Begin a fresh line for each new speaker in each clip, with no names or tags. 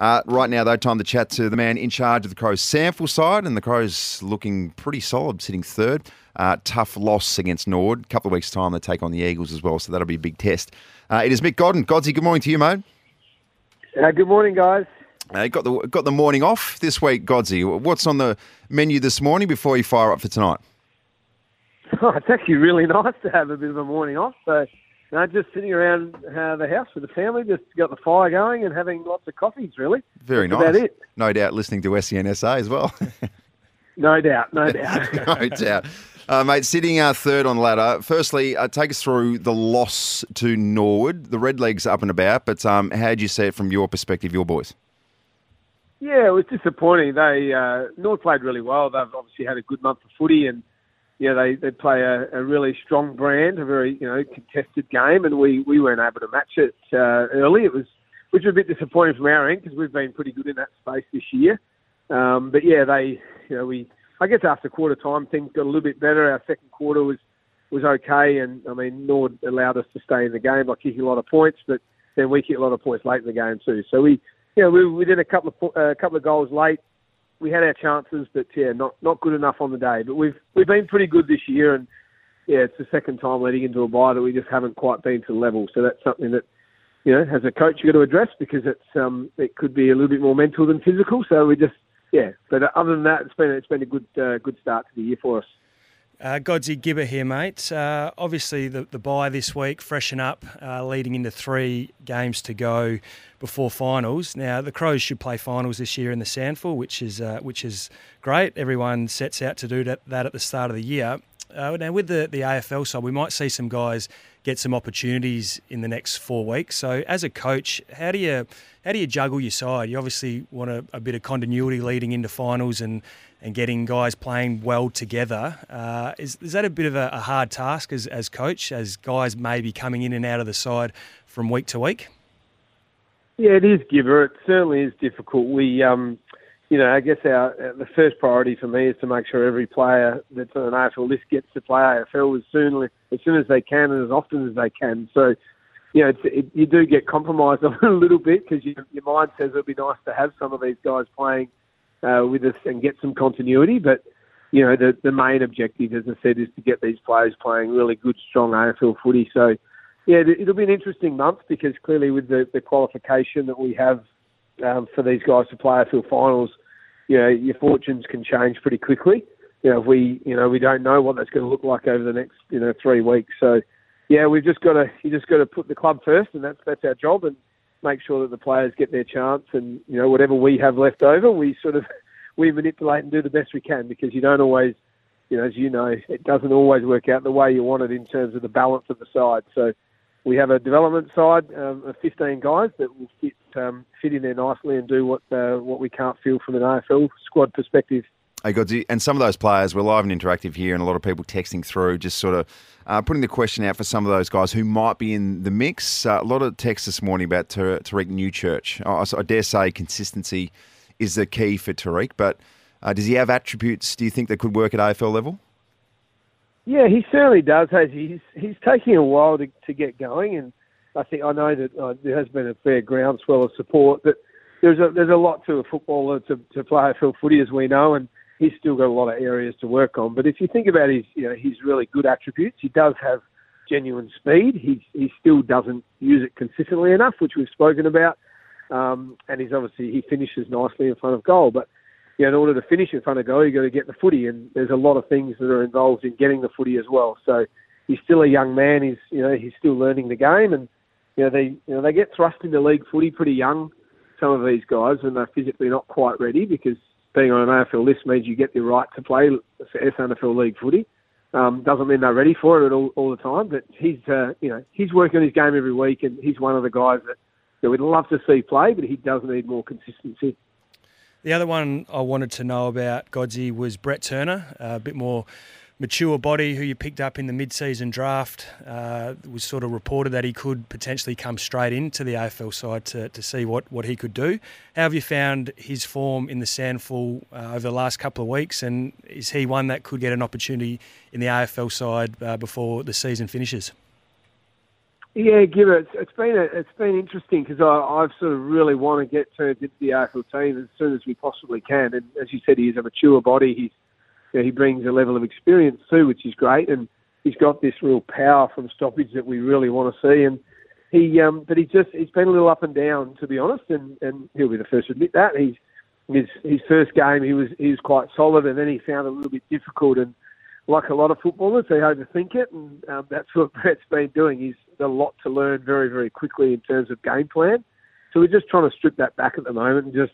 Uh, right now, though, time to chat to the man in charge of the Crows' SANFL side, and the Crows looking pretty solid, sitting third. Uh, tough loss against Norwood. A couple of weeks' time, they take on the Eagles as well, so that'll be a big test. Uh, it is Mick Godden. Godsy, good morning to you, mate.
Uh, good morning, guys.
Uh, got the got the morning off this week, Godsy. What's on the menu this morning before you fire up for tonight?
Oh, it's actually really nice to have a bit of a morning off. So, no, just sitting around uh, the house with the family, just got the fire going and having lots of coffees. Really,
very
That's
nice.
About it.
No doubt, listening to SEN SA as well.
no doubt, no doubt,
no doubt. Uh, mate, sitting uh, third on the ladder. Firstly, uh, take us through the loss to Norwood. The Redlegs up and about, but um, how do you see it from your perspective, your boys?
Yeah, it was disappointing. They uh, North played really well. They've obviously had a good month of footy, and yeah, they they play a, a really strong brand, a very you know contested game, and we we weren't able to match it uh, early. It was which was a bit disappointing from our end because we've been pretty good in that space this year. Um, but yeah, they you know we I guess after quarter time things got a little bit better. Our second quarter was was okay, and I mean Norwood allowed us to stay in the game by kicking a lot of points, but then we kicked a lot of points late in the game too. So we yeah, we, we did a couple of uh, couple of goals late. We had our chances, but yeah, not not good enough on the day. But we've we've been pretty good this year, and yeah, it's the second time leading into a bye that we just haven't quite been to the level. So that's something that you know, as a coach, you've got to address because it's um it could be a little bit more mental than physical. So we just yeah, but other than that, it's been it's been a good uh, good start to the year for us.
Uh, Godsy Gibber here, mate. Uh, obviously, the, the bye this week, freshen up, uh, leading into three games to go before finals. Now, the Crows should play finals this year in the SANFL, which is uh, which is great. Everyone sets out to do that, that at the start of the year. Uh, now, with the, the AFL side, we might see some guys get some opportunities in the next four weeks. So, as a coach, how do you how do you juggle your side? You obviously want a, a bit of continuity leading into finals and and getting guys playing well together. Uh, is, is that a bit of a, a, hard task as, as coach, as guys may be coming in and out of the side from week to week?
Yeah, it is, Gibber. It certainly is difficult. We, um, you know, I guess our the first priority for me is to make sure every player that's on an AFL list gets to play AFL as soon as soon as they can and as often as they can. So, you know, it, you do get compromised a little bit because you, your mind says it'd be nice to have some of these guys playing uh, with us and get some continuity. But you know, the the main objective, as I said, is to get these players playing really good, strong AFL footy. So, yeah, it'll be an interesting month because clearly with the, the qualification that we have um, for these guys to play AFL finals, you know, your fortunes can change pretty quickly. You know, if we, you know, we don't know what that's going to look like over the next, you know, three weeks. So, yeah, we've just got to, you just got to put the club first, and that's that's our job. And make sure that the players get their chance, and you know whatever we have left over, we sort of we manipulate and do the best we can because you don't always, you know, as you know, it doesn't always work out the way you want it in terms of the balance of the side. So we have a development side um, of 15 guys that will fit um, fit in there nicely and do what uh, what we can't feel from an AFL squad perspective.
Hey, Godsy, and some of those players, we're live and interactive here, and a lot of people texting through, just sort of uh, putting the question out for some of those guys who might be in the mix. Uh, a lot of texts this morning about Tariek Newchurch. I, I, dare say consistency is the key for Tariek, but uh, does he have attributes, do you think, that could work at AFL level?
Yeah, he certainly does. Has He's he's taking a while to, to get going, and I think I know that uh, there has been a fair groundswell of support, but there's a there's a lot to a footballer to, to play AFL footy, as we know, and he's still got a lot of areas to work on. But if you think about his, you know, his really good attributes, he does have genuine speed. He he still doesn't use it consistently enough, which we've spoken about. Um, and he's obviously he finishes nicely in front of goal. But you know, in order to finish in front of goal, you've got to get the footy, and there's a lot of things that are involved in getting the footy as well. So he's still a young man. He's you know he's still learning the game, and you know they you know they get thrust into league footy pretty young. Some of these guys, when they're physically not quite ready, because being on an AFL list means you get the right to play SANFL league footy. Um, doesn't mean they're ready for it all, all the time, but he's uh, you know he's working on his game every week, and he's one of the guys that, that we'd love to see play, but he does need more consistency.
The other one I wanted to know about Godsy was Brett Turner, a bit more mature body who you picked up in the mid-season draft. Uh, was sort of reported that he could potentially come straight into the AFL side to, to see what, what he could do. How have you found his form in the SANFL uh, over the last couple of weeks, and is he one that could get an opportunity in the AFL side uh, before the season finishes?
Yeah, give it. It's been a, it's been interesting because I've sort of really want to get Turner into the AFL team as soon as we possibly can. And as you said, he is a mature body. He's you know, he brings a level of experience too, which is great. And he's got this real power from stoppage that we really want to see. And he, um, but he just he's been a little up and down to be honest. And and he'll be the first to admit that. He's his his first game he was he was quite solid, and then he found it a little bit difficult. And like a lot of footballers, they overthink it, and um, that's what Brett's been doing. He's a lot to learn very very quickly in terms of game plan. So we're just trying to strip that back at the moment and just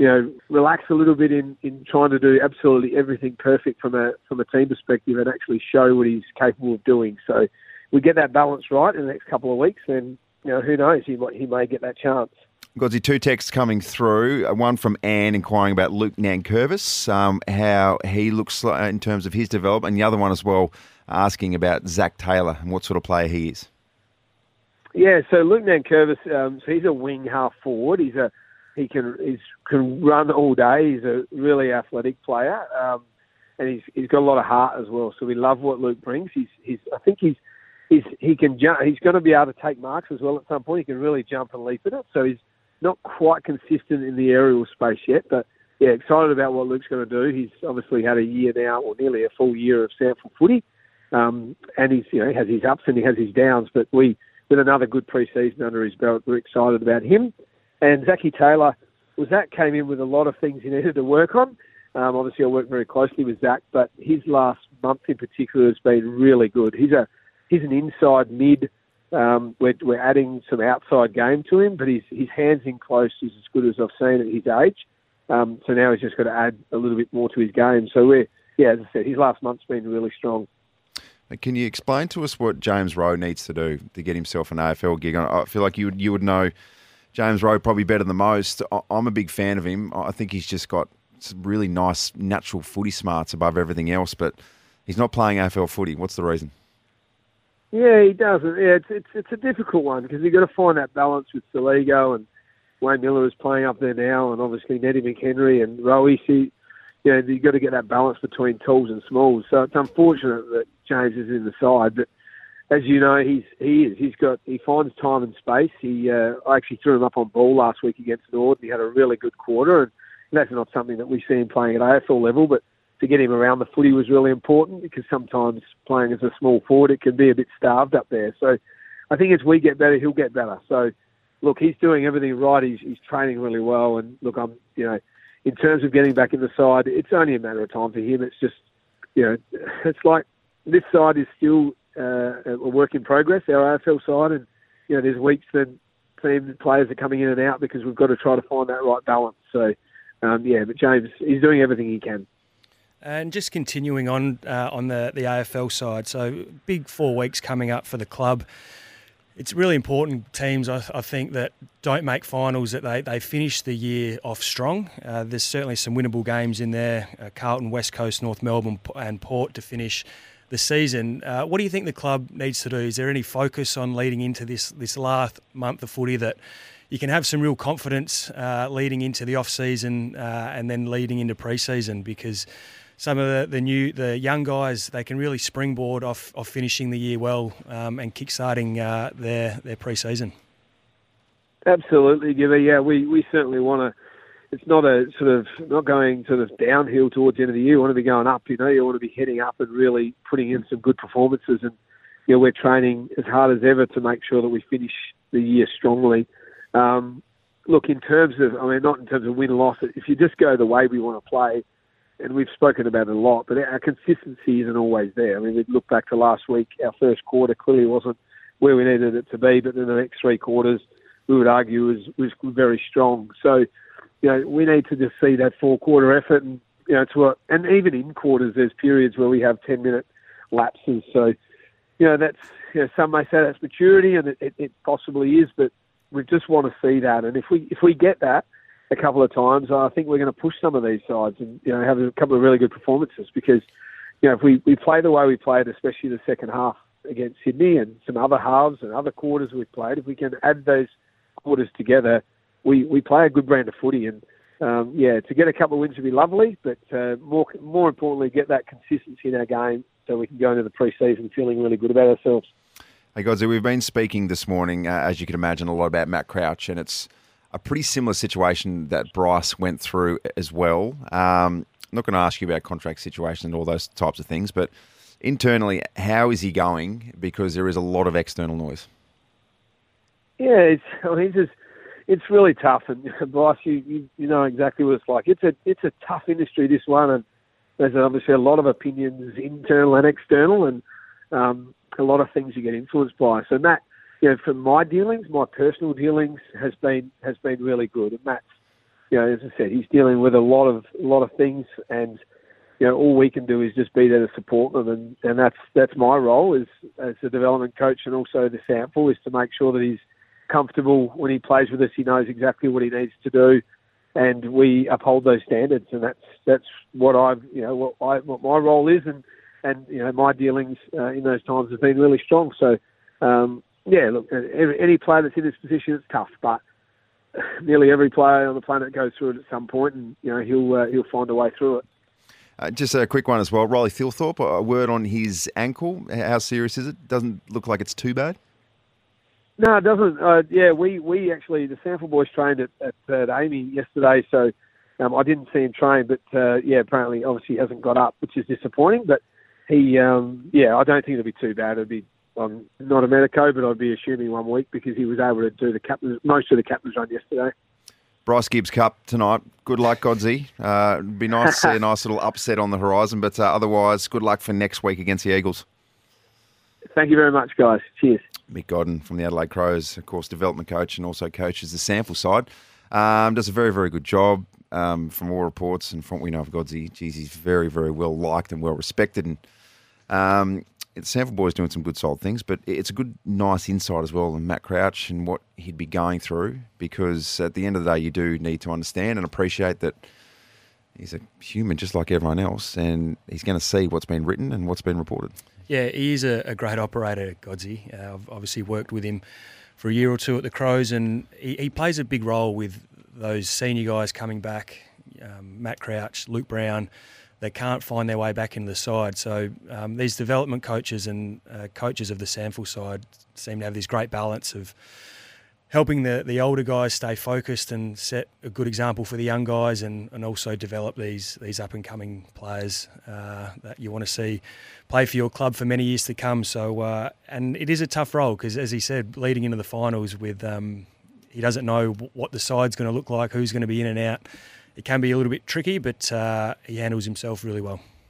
you know, relax a little bit in, in trying to do absolutely everything perfect from a from a team perspective and actually show what he's capable of doing. So we get that balance right in the next couple of weeks, and you know, who knows, he might, he may get that chance.
Got two texts coming through. Uh, one from Anne inquiring about Luke Nankervis, um, how he looks in terms of his development, and the other one as well asking about Zac Taylor and what sort of player he is.
Yeah, so Luke Nankervis, um, so he's a wing half forward. He's a he can he's can run all day. He's a really athletic player, um, and he's he's got a lot of heart as well. So we love what Luke brings. He's he's I think he's he's he can. He's going to be able to take marks as well at some point. He can really jump and leap at it. So he's not quite consistent in the aerial space yet, but yeah, excited about what Luke's going to do. He's obviously had a year now, or nearly a full year of SANFL footy, um, and he's you know he has his ups and he has his downs. But we with another good pre-season under his belt, we're excited about him. And Zachy Taylor was that came in with a lot of things he needed to work on. Um, obviously, I work very closely with Zac, but his last month in particular has been really good. He's a he's an inside mid. Um, we're, we're adding some outside game to him, but his his hands in close is as good as I've seen at his age. Um, so now he's just got to add a little bit more to his game. So we're yeah, as I said, his last month's been really strong.
Can you explain to us what James Rowe needs to do to get himself an AFL gig? I feel like you would you would know James Rowe probably better than most. I'm a big fan of him. I think he's just got some really nice natural footy smarts above everything else, but he's not playing AFL footy. What's the reason?
Yeah, he doesn't. Yeah, it's it's, it's a difficult one because you've got to find that balance with Soligo and Wayne Milera is playing up there now, and obviously Neddy McHenry and Rowe. See, you know, you've got to get that balance between talls and smalls. So it's unfortunate that James is in the side, but as you know, he's he is. He's got he finds time and space. He uh, I actually threw him up on ball last week against Norwood. And he had a really good quarter, and that's not something that we see him playing at AFL level. But to get him around the footy was really important because sometimes playing as a small forward it can be a bit starved up there. So I think as we get better, he'll get better. So look, he's doing everything right. He's he's training really well, and look, I'm you know, in terms of getting back in the side, it's only a matter of time for him. It's just you know, it's like this side is still uh, a work in progress, our AFL side, and you know there's weeks that team players are coming in and out because we've got to try to find that right balance. So um, yeah, but James he's doing everything he can.
And just continuing on uh, on the the AFL side, so big four weeks coming up for the club. It's really important teams, I, I think, that don't make finals that they, they finish the year off strong. Uh, there's certainly some winnable games in there: uh, Carlton, West Coast, North Melbourne, and Port to finish the season. Uh, what do you think the club needs to do? Is there any focus on leading into this this last month of footy that you can have some real confidence uh, leading into the off season uh, and then leading into pre-season because some of the, the new the young guys they can really springboard off, off finishing the year well um, and kickstarting uh, their their pre-season.
Absolutely, Gibby. Yeah, we, we certainly want to it's not a sort of not going sort of downhill towards the end of the year. You want to be going up. You know, you want to be heading up and really putting in some good performances. And you know, we're training as hard as ever to make sure that we finish the year strongly. Um, look, in terms of, I mean, not in terms of win loss. If you just go the way we want to play, and we've spoken about it a lot, but our consistency isn't always there. I mean, we look back to last week. Our first quarter clearly wasn't where we needed it to be, but then the next three quarters, we would argue was was very strong. So you know, we need to just see that four quarter effort and, you know, to a, and even in quarters, there's periods where we have 10 minute lapses. So, you know, that's, you know, some may say that's maturity and it, it, it possibly is, but we just want to see that. And if we, if we get that a couple of times, I think we're going to push some of these sides and, you know, have a couple of really good performances because, you know, if we, we play the way we played, especially the second half against Sydney and some other halves and other quarters we've played, if we can add those quarters together, we, we play a good brand of footy, and um, yeah, to get a couple of wins would be lovely, but uh, more more importantly, get that consistency in our game so we can go into the pre-season feeling really good about ourselves.
Hey, Godsey, we've been speaking this morning, uh, as you can imagine, a lot about Matt Crouch, and it's a pretty similar situation that Bryce went through as well. Um, I'm not going to ask you about contract situation and all those types of things, but internally, how is he going? Because there is a lot of external noise.
Yeah, it's I mean, it's it's really tough, and Bryce, you, you you know exactly what it's like. It's a it's a tough industry this one, and there's obviously a lot of opinions, internal and external, and um, a lot of things you get influenced by. So Matt, you know, from my dealings, my personal dealings has been has been really good, and Matt's, you know, as I said, he's dealing with a lot of a lot of things, and you know, all we can do is just be there to support them, and, and that's that's my role as as a development coach and also the SANFL is to make sure that he's comfortable when he plays with us. He knows exactly what he needs to do, and we uphold those standards. And that's that's what I've you know what I what my role is, and and you know my dealings uh, in those times have been really strong. So um, yeah, look, any player that's in this position, it's tough, but nearly every player on the planet goes through it at some point, and you know he'll uh, he'll find a way through it.
Uh, just a quick one as well. Riley Thilthorpe, a word on his ankle. How serious is it? Doesn't look like it's too bad.
No, it doesn't. Uh, yeah, we, we actually the SANFL boys trained at, at, at AAMI yesterday, so um, I didn't see him train. But uh, yeah, apparently, obviously, he hasn't got up, which is disappointing. But he, um, yeah, I don't think it'll be too bad. It'll be I'm not a medico, but I'd be assuming one week because he was able to do the captain, most of the captain's run yesterday.
Bryce Gibbs Cup tonight. Good luck, Godsey. Uh, it'd be nice to see a nice little upset on the horizon, but uh, otherwise, good luck for next week against the Eagles.
Thank you very much, guys. Cheers.
Mick Godden from the Adelaide Crows, of course, development coach and also coaches the SANFL side. Um, does a very, very good job um, from all reports and from what we know of Godsey. Geez, he's very, very well liked and well respected. And um, SANFL boys doing some good solid things, but it's a good, nice insight as well. And Matt Crouch and what he'd be going through, because at the end of the day, you do need to understand and appreciate that he's a human just like everyone else, and he's going to see what's been written and what's been reported.
Yeah, he is a, a great operator, Godsey. Uh, I've obviously worked with him for a year or two at the Crows, and he, he plays a big role with those senior guys coming back, um, Matt Crouch, Luke Brown. They can't find their way back into the side. So um, these development coaches and uh, coaches of the SANFL side seem to have this great balance of helping the, the older guys stay focused and set a good example for the young guys and, and also develop these these up and coming players uh, that you want to see play for your club for many years to come. So uh, and it is a tough role because as he said, leading into the finals with um, he doesn't know what the side's going to look like, who's going to be in and out. It can be a little bit tricky, but uh, he handles himself really well.